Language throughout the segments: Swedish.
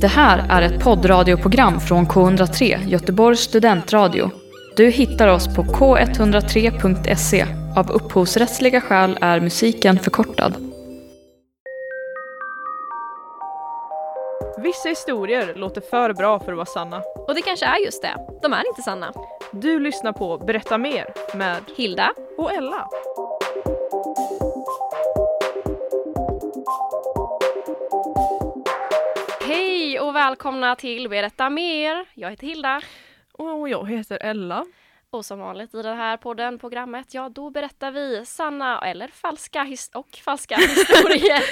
Det här är ett poddradioprogram från K103, Göteborgs studentradio. Du hittar oss på k103.se. Av upphovsrättsliga skäl är musiken förkortad. Vissa historier låter för bra för att vara sanna. Och det kanske är just det. De är inte sanna. Du lyssnar på Berätta mer med Hilda. och Ella. Och välkomna till Berätta mer. Jag heter Hilda. Och jag heter Ella. Och som vanligt i den här podden, programmet, ja då berättar vi sanna eller falska his- och falska historier.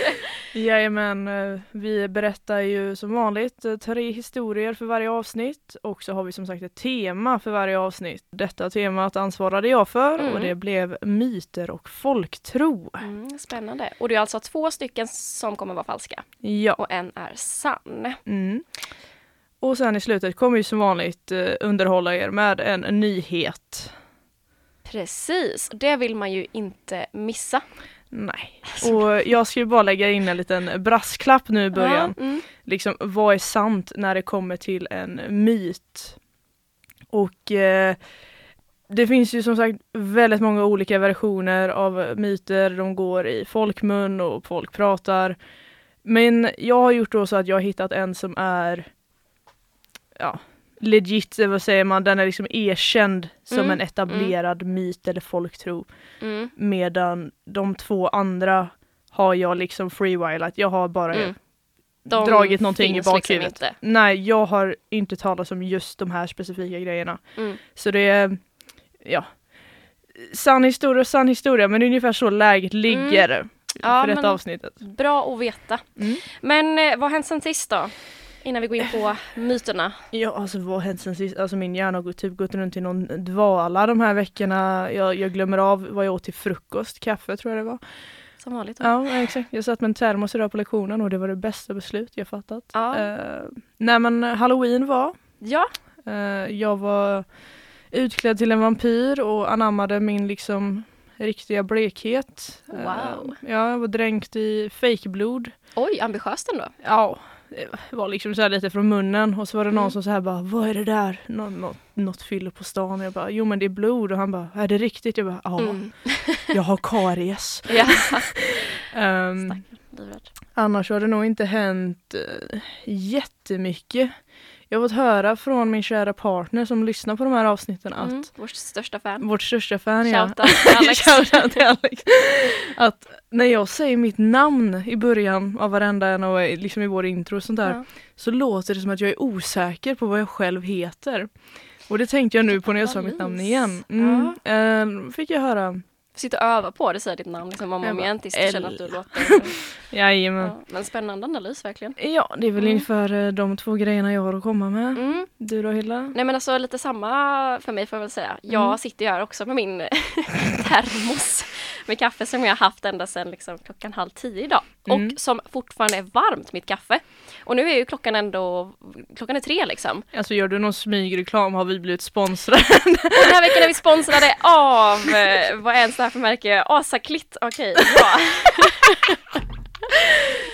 Jajamän, eh, vi berättar ju som vanligt eh, tre historier för varje avsnitt och så har vi som sagt ett tema för varje avsnitt. Detta temat ansvarade jag för och Mm. det blev myter och folktro. Mm, spännande. Och det är alltså två stycken som kommer vara falska Ja. och en är sann. Mm. Och sen i slutet kommer vi som vanligt eh, underhålla er med en nyhet. Precis, det vill man ju inte missa. Nej. Och jag ska ju bara lägga in en liten brasklapp nu i början. Ja, mm. Liksom vad är sant när det kommer till en myt? Och eh, det finns ju som sagt väldigt många olika versioner av myter. De går i folkmun och folk pratar. Men jag har gjort då så att jag har hittat en som är ja, legit, eller vad säger man, den är liksom erkänd som Mm, en etablerad myt eller folktro. Mm. Medan de två andra har jag liksom freewilat. Jag har bara Mm. Dragit någonting i liksom bakhuvudet. inte. Nej, jag har inte talat om just de här specifika grejerna. Mm. Så det är, ja, sann historia och sann historia, men det är ungefär så läget ligger Mm. Ja, för detta men- avsnittet. Bra att veta. Mm. Men eh, vad har hänt sen sist då? Innan vi går in på myterna. Ja, alltså vad har hänt sen sist? Alltså min hjärna har typ gått runt i någon dvala de här veckorna. Jag, jag glömmer av vad jag åt till frukost, kaffe tror jag det var. Som vanligt. då. Ja, exakt. Jag satt med en termos idag på lektionen och det var det bästa beslut jag fattat. Ja. Eh, nej men halloween var Ja. Eh, jag var utklädd till en vampyr och anammade min liksom riktiga blekhet. Wow. ja, jag var dränkt i fejkblod. Oj, ambitiöst ändå. Ja, var liksom så här lite från munnen och så var det någon Mm. som så här bara Vad är det där? Nå, nå, något fyller på stan. Jag bara Jo men det är blod och han bara Är det riktigt? Jag bara Ja, Mm. jag har karies. Um. Annars har det nog inte hänt uh, jättemycket. Jag har fått höra från min kära partner som lyssnar på de här avsnitten att Mm. Vår största fan. vårt största fan ja. Shoutout till Alex. Shoutout till Alex. Att när jag säger mitt namn i början av varenda en och liksom i vår intro och sånt där Ja. så låter det som att jag är osäker på vad jag själv heter. Och det tänkte jag nu på när jag sa mitt namn igen. Mm. Eh, fick jag höra. Sitta och öva på det, säga ditt namn liksom om och om igen tills du känner att du låter... Jajamän. Ja. Men spännande analys verkligen. Ja, det är väl Mm. ungefär eh, de två grejerna jag har att komma med. Mm. Du då Hilda? Nej men alltså lite samma för mig får jag väl säga. Jag Mm. sitter ju här också med min termos med kaffe som jag haft ända sedan liksom klockan halv tio idag. Mm. Och som fortfarande är varmt, mitt kaffe. Och nu är ju klockan ändå, klockan är tre liksom. Alltså gör du någon smygreklam har vi blivit sponsrade. Och den här veckan är vi sponsrade av, eh, vad är ens det här för märke? Asaklitt, okej, bra. ja.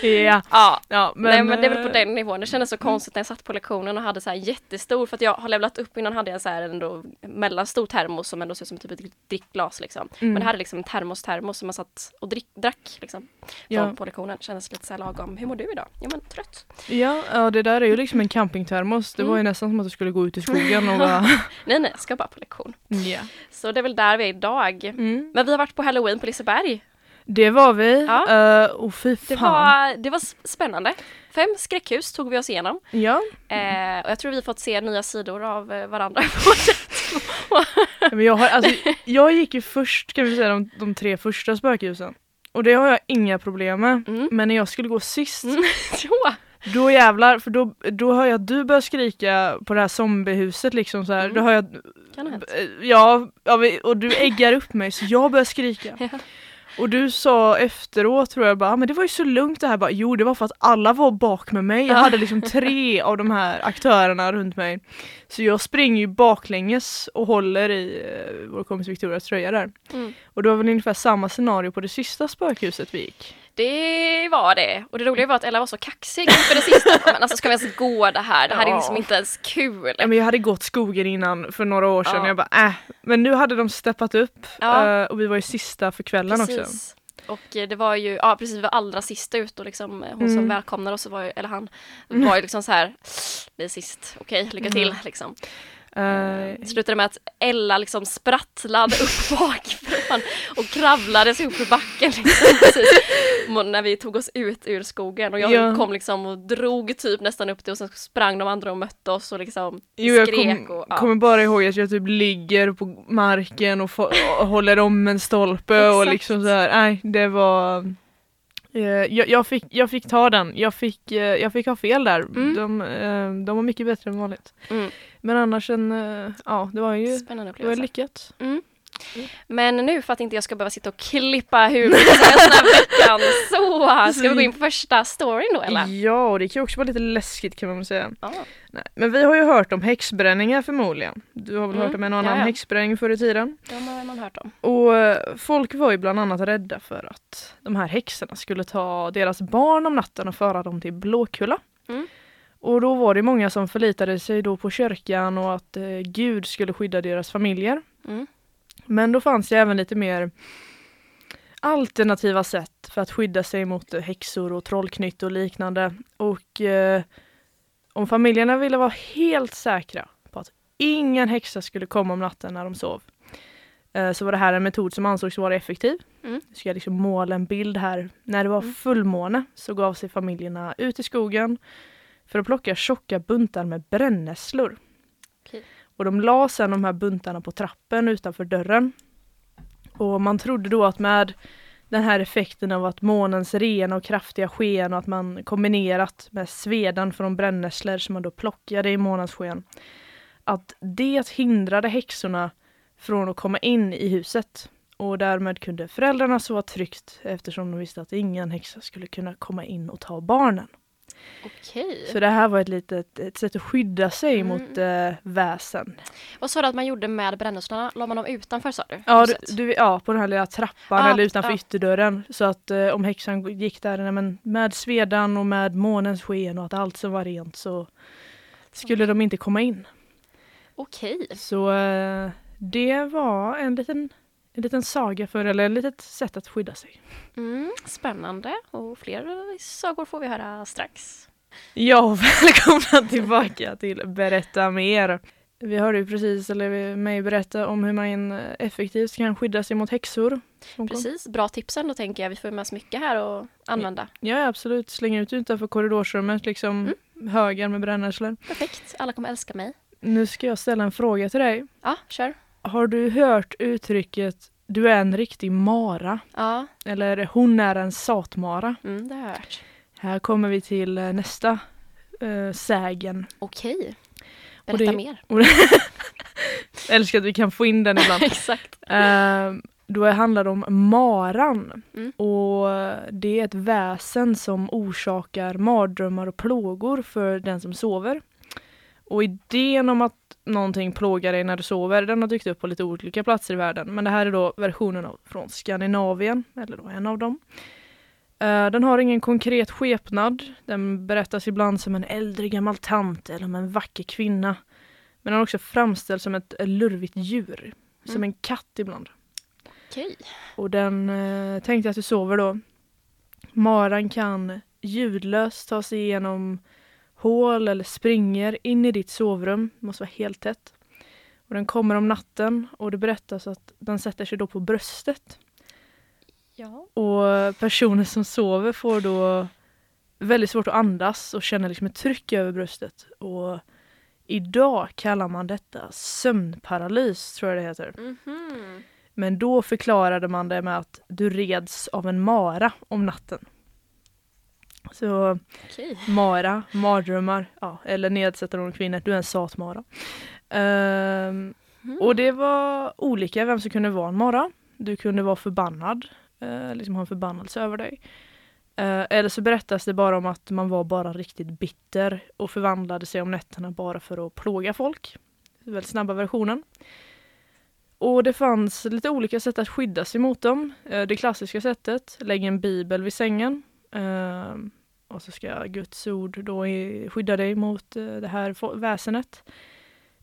Ja, ja men, Nej men det är väl på eh, den nivån. Det kändes så konstigt när jag satt på lektionen och hade så här jättestor, för att jag har levlat upp innan hade jag så här ändå mellanstor termos som ändå ser ut som typ ett drickglas liksom. Mm. Men det här är liksom en termos-termos som man satt och drick, drack liksom. Ja. På lektionen. Kändes lite så här lagom. Hur mår du idag? Ja men trött. Ja, ja, det där är ju liksom en campingtermos. Det var ju Mm. nästan som att du skulle gå ut i skogen och bara... Nej nej, jag ska bara på lektion. ja. Så det är väl där vi är idag. Mm. Men vi har varit på halloween på Liseberg. Det var vi. Ja. Ja. och fy Det fan. var, det var spännande. Fem skräckhus tog vi oss igenom. Ja, Eh, och jag tror vi fått se nya sidor av eh, varandra. men jag, har, alltså, jag gick ju först kan vi säga de, de tre första spökhusen. Och det har jag inga problem med. Mm. Men när jag skulle gå sist, Mm. ja. då jävlar, för då, då hör jag att du börjar skrika på det här zombiehuset liksom så här. Mm. Då hör jag, Kan hänt. ja, ja, och du äggar upp mig så jag börjar skrika. Ja. Och du sa efteråt tror jag bara, "Ah, men det var ju så lugnt det här. Bara, jo det var för att alla var bak med mig. Jag Ja. hade liksom tre av de här aktörerna runt mig. Så jag springer ju baklänges och håller i eh, vår kompis Victorias tröja där. Mm. Och det var väl ungefär samma scenario på det sista spökhuset vi gick. Det var det. Och det roliga var att Ella var så kaxig inför det sista. Men alltså ska vi ens gå det här? Det här är liksom inte ens kul. Ja, men jag hade gått skogen innan för några år sedan. Ja. Jag bara äh. Men nu hade de steppat upp Ja. eh, och vi var ju sista för kvällen också. Precis. Och eh, det var ju, ja precis, vi var allra sista ut och liksom eh, hon som Mm. välkomnade oss, var ju, eller han, var ju liksom så här, vi är sist, okej, lycka till Mm. liksom. Det slutade med att Ella liksom sprattlade upp bakifrån och kravlade sig upp för backen liksom, när vi tog oss ut ur skogen och jag Ja. kom liksom och drog typ nästan upp det och sen sprang de andra och mötte oss och liksom Jo, jag skrek kom, och ja. kommer bara ihåg att jag typ ligger på marken och, och håller om en stolpe och liksom så här. Nej, det var jag, jag, fick, jag fick ta den, jag fick, eh, jag fick ha fel där. Mm. De, eh, de var mycket bättre än vanligt. Mm. Men annars en, eh, ja det var ju Spännande det var upplevelse. Men nu för att inte jag ska behöva sitta och klippa hur mycket som helst den här veckan så ska vi gå in på första storyn då eller? Ja, och det kan ju också vara lite läskigt kan man väl säga. Ja. Nej, men vi har ju hört om häxbränningar förmodligen. Du har väl Mm, hört om en annan ja, ja. häxbränning förr i tiden? De har man hört om. Och eh, folk var ju bland annat rädda för att de här häxorna skulle ta deras barn om natten och föra dem till Blåkulla. Mm. Och då var det många som förlitade sig då på kyrkan och att eh, Gud skulle skydda deras familjer. Mm. Men då fanns det även lite mer alternativa sätt för att skydda sig mot häxor och trollknytt och liknande. Och eh, om familjerna ville vara helt säkra på att ingen häxa skulle komma om natten när de sov eh, så var det här en metod som ansågs vara effektiv. Mm. Jag ska liksom måla en bild här. När det var Mm. fullmåne så gav sig familjerna ut i skogen för att plocka tjocka buntar med brännässlor. Okej. Och de la sedan de här buntarna på trappen utanför dörren. Och man trodde då att med den här effekten av att månens rena och kraftiga sken och att man kombinerat med svedan från brännässlor som man då plockade i månens sken. Att det hindrade häxorna från att komma in i huset. Och därmed kunde föräldrarna sova tryggt eftersom de visste att ingen häxa skulle kunna komma in och ta barnen. Okej. Så det här var ett litet ett sätt att skydda sig Mm. mot eh, väsen. Vad sa du att man gjorde med brännässlorna? La man dem utanför sa du? Ja, du, du, ja, på den här lilla trappan Ja, eller utanför ja. ytterdörren. Så att eh, om häxan gick där men med svedan och med månens sken och att allt som var rent så skulle de inte komma in. Okej. Så eh, det var en liten, en liten saga för, eller ett litet sätt att skydda sig. Mm, spännande och fler sagor får vi höra strax. Ja, välkomna tillbaka till Berätta mer. Vi hörde ju precis, eller mig berätta om hur man effektivt kan skydda sig mot häxor. Precis, bra tipsen då tänker jag. Vi får med oss mycket här att använda. Ja, absolut. Släng ut utanför korridorsrummet, liksom högar med brännässlor. Perfekt, alla kommer älska mig. Nu ska jag ställa en fråga till dig. Ja, kör. Har du hört uttrycket du är en riktig mara? Ja, Eller hon är en satmara? mm, det har jag hört. Här kommer vi till eh, nästa uh, sägen. Okej. Berätta det- mer. Älskar att vi kan få in den ibland. Exakt. Eh, då handlar det om maran. Mm. Och det är ett väsen som orsakar mardrömmar och plågor för den som sover. Och idén om att någonting plågar dig när du sover, den har dykt upp på lite olika platser i världen. Men det här är då versionen av, från Skandinavien, eller då en av dem. Eh, den har ingen konkret skepnad. Den berättas ibland som en äldre gammal tant eller om en vacker kvinna. Men den har också framställts som ett lurvigt djur. Som Mm. en katt ibland. Okej. Och den eh, tänkte att du sover då. Maran kan ljudlöst ta sig igenom hål eller springer in i ditt sovrum. Det måste vara helt tätt. Och den kommer om natten och det berättas att den sätter sig då på bröstet. Ja. Och personer som sover får då väldigt svårt att andas och känner liksom ett tryck över bröstet. Och idag kallar man detta sömnparalys, tror jag det heter. Mhm. Men då förklarade man det med att du reds av en mara om natten. Så Okej. mara, mardrömmar, ja, eller nedsättande om kvinnor, du är en satmara. Ehm, Mm. och det var olika vem som kunde vara en mara. Du kunde vara förbannad, eh, liksom ha en förbannelse över dig. Eh, eller så berättas det bara om att man var bara riktigt bitter och förvandlade sig om nätterna bara för att plåga folk. Väldigt snabba versionen. och det fanns lite olika sätt att skydda sig mot dem. Eh, det klassiska sättet, lägg en bibel vid sängen. Och så ska Guds ord då skydda dig mot eh, det här väsenet.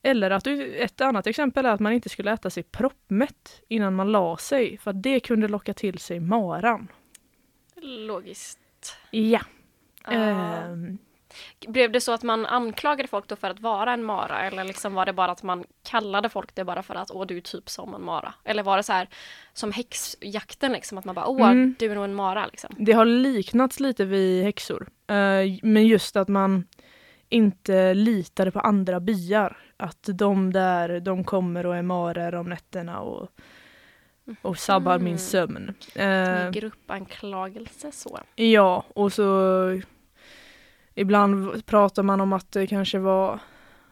Eller att ett annat exempel är att man inte skulle äta sig proppmätt innan man la sig, för att det kunde locka till sig maran. Logiskt. Ja. Ja. Ehm, Blev det så att man anklagade folk då för att vara en mara eller liksom var det bara att man kallade folk det bara för att åh du är typ som en mara? Eller var det så här som häxjakten liksom att man bara åh Mm. du är nog en mara liksom? Det har liknats lite vid häxor. Eh, men just att man inte litade på andra byar. Att de där, de kommer och är marer om nätterna och, och sabbar Mm. min sömn. Eh, gruppanklagelse så. ja, och så ibland pratar man om att det kanske var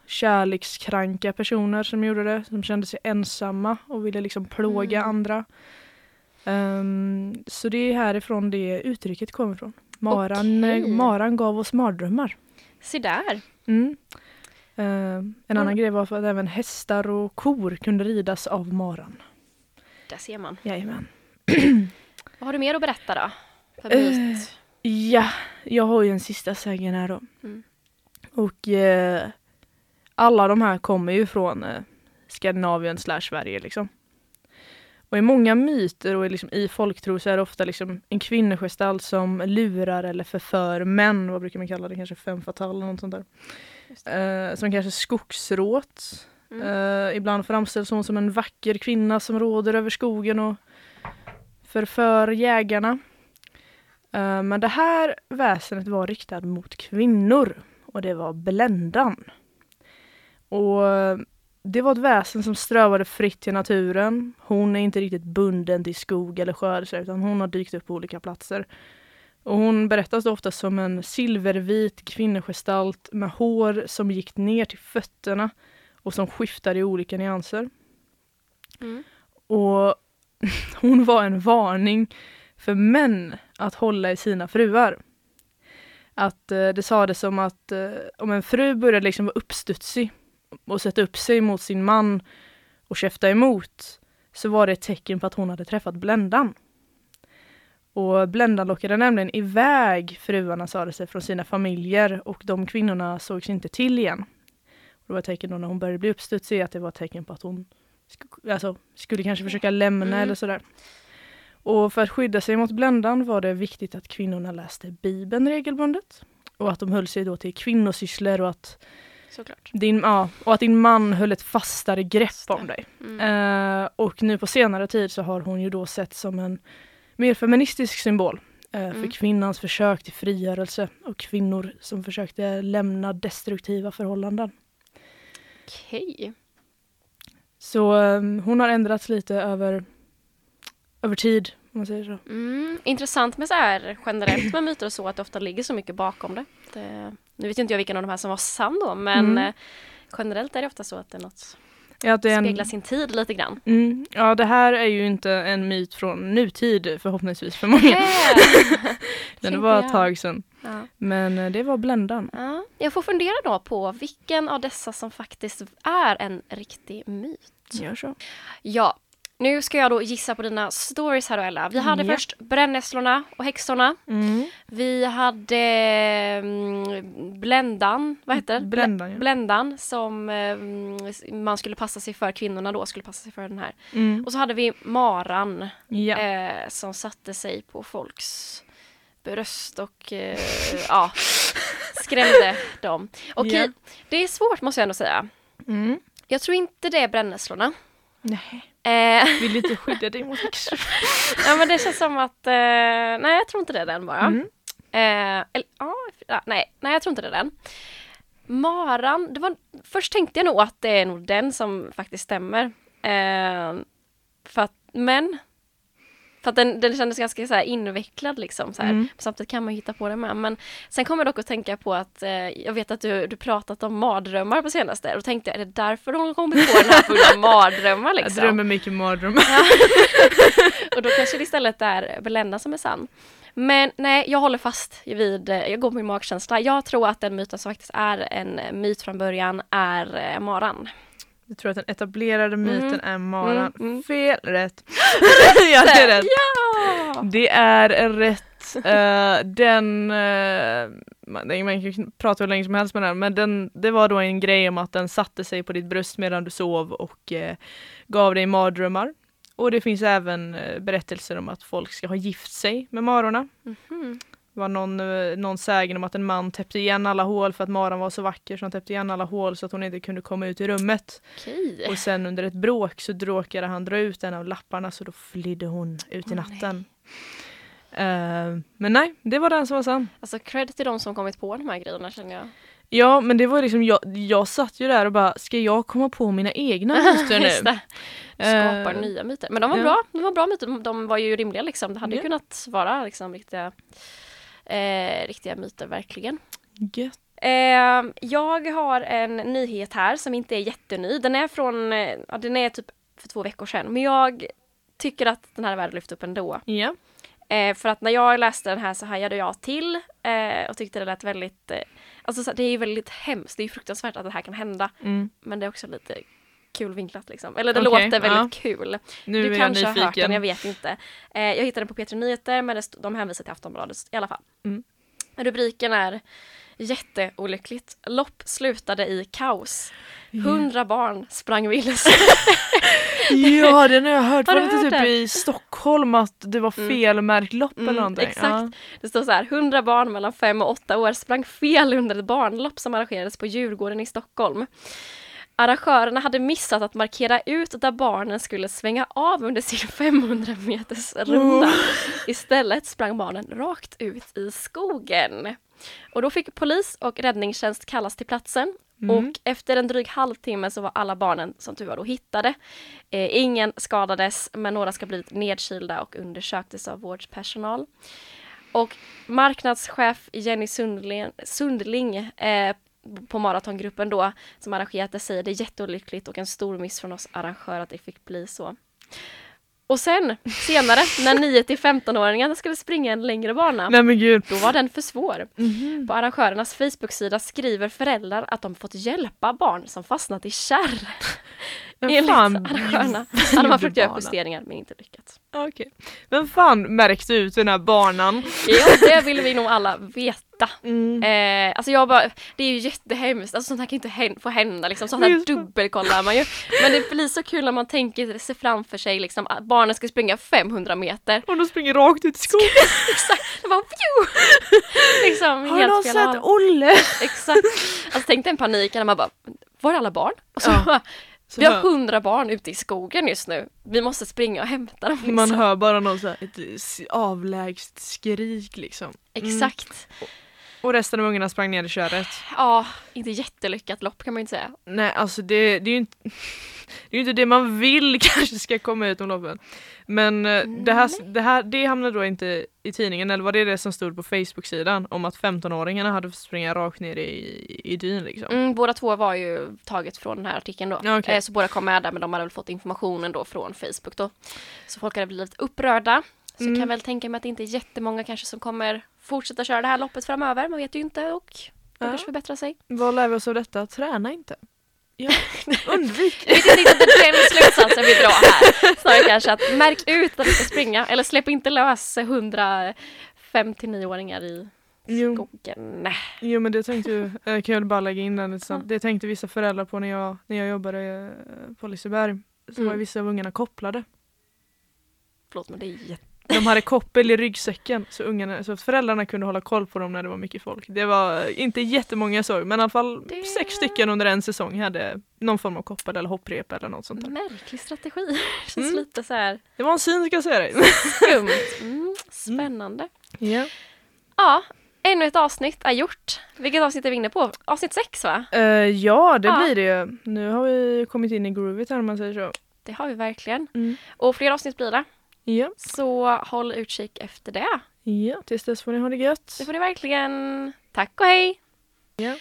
kärlekskranka personer som gjorde det, som kände sig ensamma och ville liksom plåga Mm. andra. Ehm, så det är härifrån det uttrycket kommer ifrån. Maran, eh, maran gav oss mardrömmar. Se där. Mm. Ehm, en annan Mm. grej var för att även hästar och kor kunde ridas av maran. Där ser man. Jajamän. Vad har du mer att berätta då? För Eh, myt? Ja, jag har ju en sista sägen här då. Mm. Och eh, alla de här kommer ju från eh, Skandinavien slash Sverige liksom. Och i många myter och i liksom, i folktro så är det ofta liksom en kvinnogestalt som lurar eller förför män, vad brukar man kalla det, kanske fem fatal eller något sånt där. Eh, som kanske skogsråt. Mm. Eh, ibland framställs hon som en vacker kvinna som råder över skogen och förför jägarna. Eh, men det här väsendet var riktat mot kvinnor och det var bländan. Och eh, det var ett väsen som strövade fritt i naturen. Hon är inte riktigt bunden till skog eller så, utan hon har dykt upp på olika platser. Och hon berättas ofta som en silvervit kvinnogestalt med hår som gick ner till fötterna och som skiftade i olika nyanser. Mm. Och hon var en varning för män att hålla i sina fruar. Att eh, det sades som att eh, om en fru började liksom vara uppstudsig och sätta upp sig mot sin man och käfta emot så var det ett tecken på att hon hade träffat bländan. Och bländan lockade nämligen iväg fruarna sa det sig från sina familjer och de kvinnorna sågs inte till igen. Och det var ett tecken då när hon började bli uppstudsig att det var ett tecken på att hon sk- alltså, skulle kanske försöka lämna Mm. eller sådär. Och för att skydda sig mot bländan var det viktigt att kvinnorna läste Bibeln regelbundet. Och att de höll sig då till kvinnosysslor och att Såklart. din, ja, och att din man höll ett fastare grepp om dig. Mm. Eh, och nu på senare tid så har hon ju då sett som en mer feministisk symbol eh, Mm. för kvinnans försök till frigörelse och kvinnor som försökte lämna destruktiva förhållanden. Okej. Så eh, hon har ändrats lite över, över tid, om man säger så. Mm, intressant med så här generellt med myter och så att det ofta ligger så mycket bakom det. det nu vet inte jag vilken av de här som var sann då men Mm. eh, generellt är det ofta så att det är något Ja, att det är en- speglar sin tid lite grann. Mm, ja, det här är ju inte en myt från nutid förhoppningsvis för många. Det tänkte var ett tag sedan. Ja. Men eh, det var bländan. Ja, jag får fundera då på vilken av dessa som faktiskt är en riktig myt. Gör så. Ja, nu ska jag då gissa på dina stories här då Ella. Vi hade Ja. först brännässlorna och häxorna. Mm. Vi hade mm, bländan, vad heter det? Bländan, ja. Bländan som eh, man skulle passa sig för, kvinnorna då skulle passa sig för den här. Mm. Och så hade vi maran Ja. eh, som satte sig på folks bröst och eh, ja, skrämde dem. Okej, Ja. det är svårt måste jag ändå säga. Mm. Jag tror inte det är brännässlorna. Nej, Eh, vill inte skydda dig mot häxor. ja men det känns som att, eh, nej jag tror inte det är den bara. Mm. Eh, eller, ja, nej, nej jag tror inte det är den. Maran, det var, först tänkte jag nog att det är nog den som faktiskt stämmer. Eh, för att, men för att den, den kändes ganska så invecklad liksom. Så här. Mm. Samtidigt kan man ju hitta på det med. Men sen kommer jag dock att tänka på att eh, jag vet att du, du pratat om mardrömmar på senaste. Och då tänkte jag, är det därför har kommit på den här av mardrömmar liksom? Jag drömmer mycket mardrömmar. Och då kanske det istället är Belinda som är sann. Men nej, jag håller fast vid, eh, jag går på min magkänsla. Jag tror att den myten som faktiskt är en myt från början är eh, maran. Jag tror att den etablerade myten Mm. är maran. Mm, mm. Fel, rätt. ja, det är rätt. Ja! Det är rätt. Eh, den, uh, man, man kan prata hur länge som helst med den, men den, det var då en grej om att den satte sig på ditt bröst medan du sov och eh, gav dig mardrömmar. Och det finns även berättelser om att folk ska ha gift sig med marorna. Mhm. Det var någon, eh, någon sägen om att en man täppte igen alla hål för att maran var så vacker så han täppte igen alla hål så att hon inte kunde komma ut i rummet. Okej. Och sen under ett bråk så råkade han dra ut en av lapparna så då flydde hon ut i natten. Eh, men nej, det var den som var sann. Alltså cred till de som kommit på de här grejerna känner jag. Ja men det var liksom, jag, jag satt ju där och bara, ska jag komma på mina egna myter nu? Skapar Eh, nya myter. Men de var ja. bra. De var bra myter. De- var ju rimliga liksom. Det hade ju Ja. kunnat vara liksom riktiga, eh, riktiga myter verkligen. Gött. Eh, jag har en nyhet här som inte är jätteny. Den är från, eh, ja, den är typ för två veckor sedan. Men jag tycker att den här är värd att lyfta upp ändå. Ja. Eh, för att när jag läste den här så hajade jag till eh, och tyckte det lät väldigt, eh, alltså så, det är ju väldigt hemskt, det är ju fruktansvärt att det här kan hända. Mm. Men det är också lite kul vinklat liksom. Eller det Okej, låter väldigt kul. Nu du är jag kanske har hört den, nyfiken. jag vet inte. Eh, jag hittade den på P3 Nyheter men det de hänvisar till Aftonbladet i alla fall. Mm. Rubriken är Jätteolyckligt. Lopp slutade i kaos. Hundra barn sprang vilse. Ja den har jag hört, Har var du det inte typ den? i Stockholm att det var Mm. felmärkt lopp Mm, eller någonting? exakt. Det står så här, 100 barn mellan 5 och 8 år sprang fel under ett barnlopp som arrangerades på Djurgården i Stockholm. Arrangörerna hade missat att markera ut där barnen skulle svänga av under sin 500 meters runda. Oh. Istället sprang barnen rakt ut i skogen. Och då fick polis och räddningstjänst kallas till platsen. Mm. och efter en dryg halvtimme så var alla barnen som tur var då hittade. Eh, ingen skadades men några ska blivit nedkylda och undersöktes av vårdpersonal. Och marknadschef Jenny Sundling, Sundling eh, på maratongruppen då som arrangerat det säger det är jätteolyckligt och en stor miss från oss arrangörer att det fick bli så. Och sen senare när 9 till 15-åringarna skulle springa en längre bana Nej men gud. då var den för svår. Mhm. På arrangörernas Facebook-sida skriver föräldrar att de fått hjälpa barn som fastnat i kärr. Enligt fan arrangörerna. De har gjorde försökt göra justeringar men inte lyckats. Okej. Vem fan märkte ut den här banan? Ja, det vill vi nog alla veta. Mm. Eh, alltså jag bara, det är ju jättehemskt, alltså sånt här kan inte hän- få hända liksom, sånt här Just dubbelkollar man ju. Men det blir så kul när man tänker sig framför sig liksom att barnen ska springa 500 meter. Och de springer rakt ut i skogen. Exakt, det var pju! liksom Har någon sett. Olle? Exakt. Alltså tänk dig en panik när man bara, var är alla barn? Och så Ja. Så vi har hundra barn ute i skogen just nu. Vi måste springa och hämta dem. Liksom. Man hör bara någon så här, ett avlägset skrik liksom. Mm. Exakt. Och resten av ungarna sprang ner i köret. Ja, inte jättelyckat lopp kan man ju inte säga. Nej alltså det, det är ju inte det är inte det man vill kanske ska komma ut om loppen. Men eh, det här, det här det hamnade då inte i tidningen eller var det det som stod på Facebook-sidan om att 15-åringarna hade fått springa rakt ner i, i dyn liksom. Mm, båda två var ju taget från den här artikeln då. Okej. eh, så båda kom med där men de hade väl fått informationen då från Facebook då. Så folk hade blivit upprörda. Så Mm. jag kan väl tänka mig att det inte är jättemånga kanske som kommer fortsätta köra det här loppet framöver. Man vet ju inte och de Ja. kanske förbättrar sig. Vad lär vi oss av detta? Träna inte. Ja. Undvik. Jag vet inte det är den slutsatsen vi drar här. Snarare kanske att märk ut att du ska springa eller släpp inte lös 159-åringar i Jo. skogen. Jo men det tänkte ju, jag kan ju bara lägga in den lite snabbt. Det tänkte vissa föräldrar på när jag, när jag jobbade eh, på Liseberg. Så Mm. var vissa av ungarna kopplade. Förlåt men det är jätte... De hade koppel i ryggsäcken så, ungarna, så att föräldrarna kunde hålla koll på dem när det var mycket folk. Det var inte jättemånga jag såg men i alla fall Det- sex stycken under en säsong hade någon form av koppel eller hopprep eller något sånt där. Märklig strategi. Känns Mm. lite så här Det var en syn ska jag säga dig. skumt. Mm, spännande. Ja. Ja, ännu ett avsnitt är gjort. Vilket avsnitt är vi inne på? Avsnitt sex va? Eh, ja det Ja. blir det ju. Nu har vi kommit in i groovet här om man säger så. Det har vi verkligen. Mm. Och fler avsnitt blir det. Ja. Så håll utkik efter det. ja, tills dess får ni ha det gött. Det får ni verkligen. Tack och hej! Ja.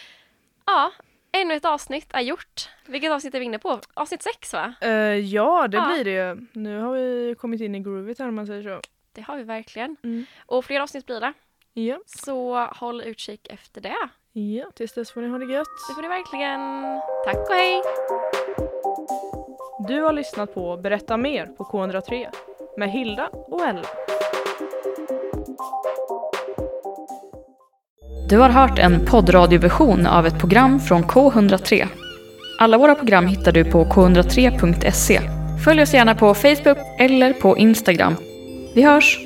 Ja, ännu ett avsnitt är gjort. Vilket avsnitt är vi inne på? Avsnitt sex va? Eh, ja, det Ja. blir det ju. Nu har vi kommit in i groovet här om man säger så. Det har vi verkligen. Mm. Och fler avsnitt blir det. Ja. Så håll utkik efter det. ja, tills dess får ni ha det gött. Det får ni verkligen. Tack och hej! Du har lyssnat på Berätta mer på K103 med Hilda och Ella. Du har hört en poddradioversion av ett program från K103. Alla våra program hittar du på k103.se. Följ oss gärna på Facebook eller på Instagram. Vi hörs!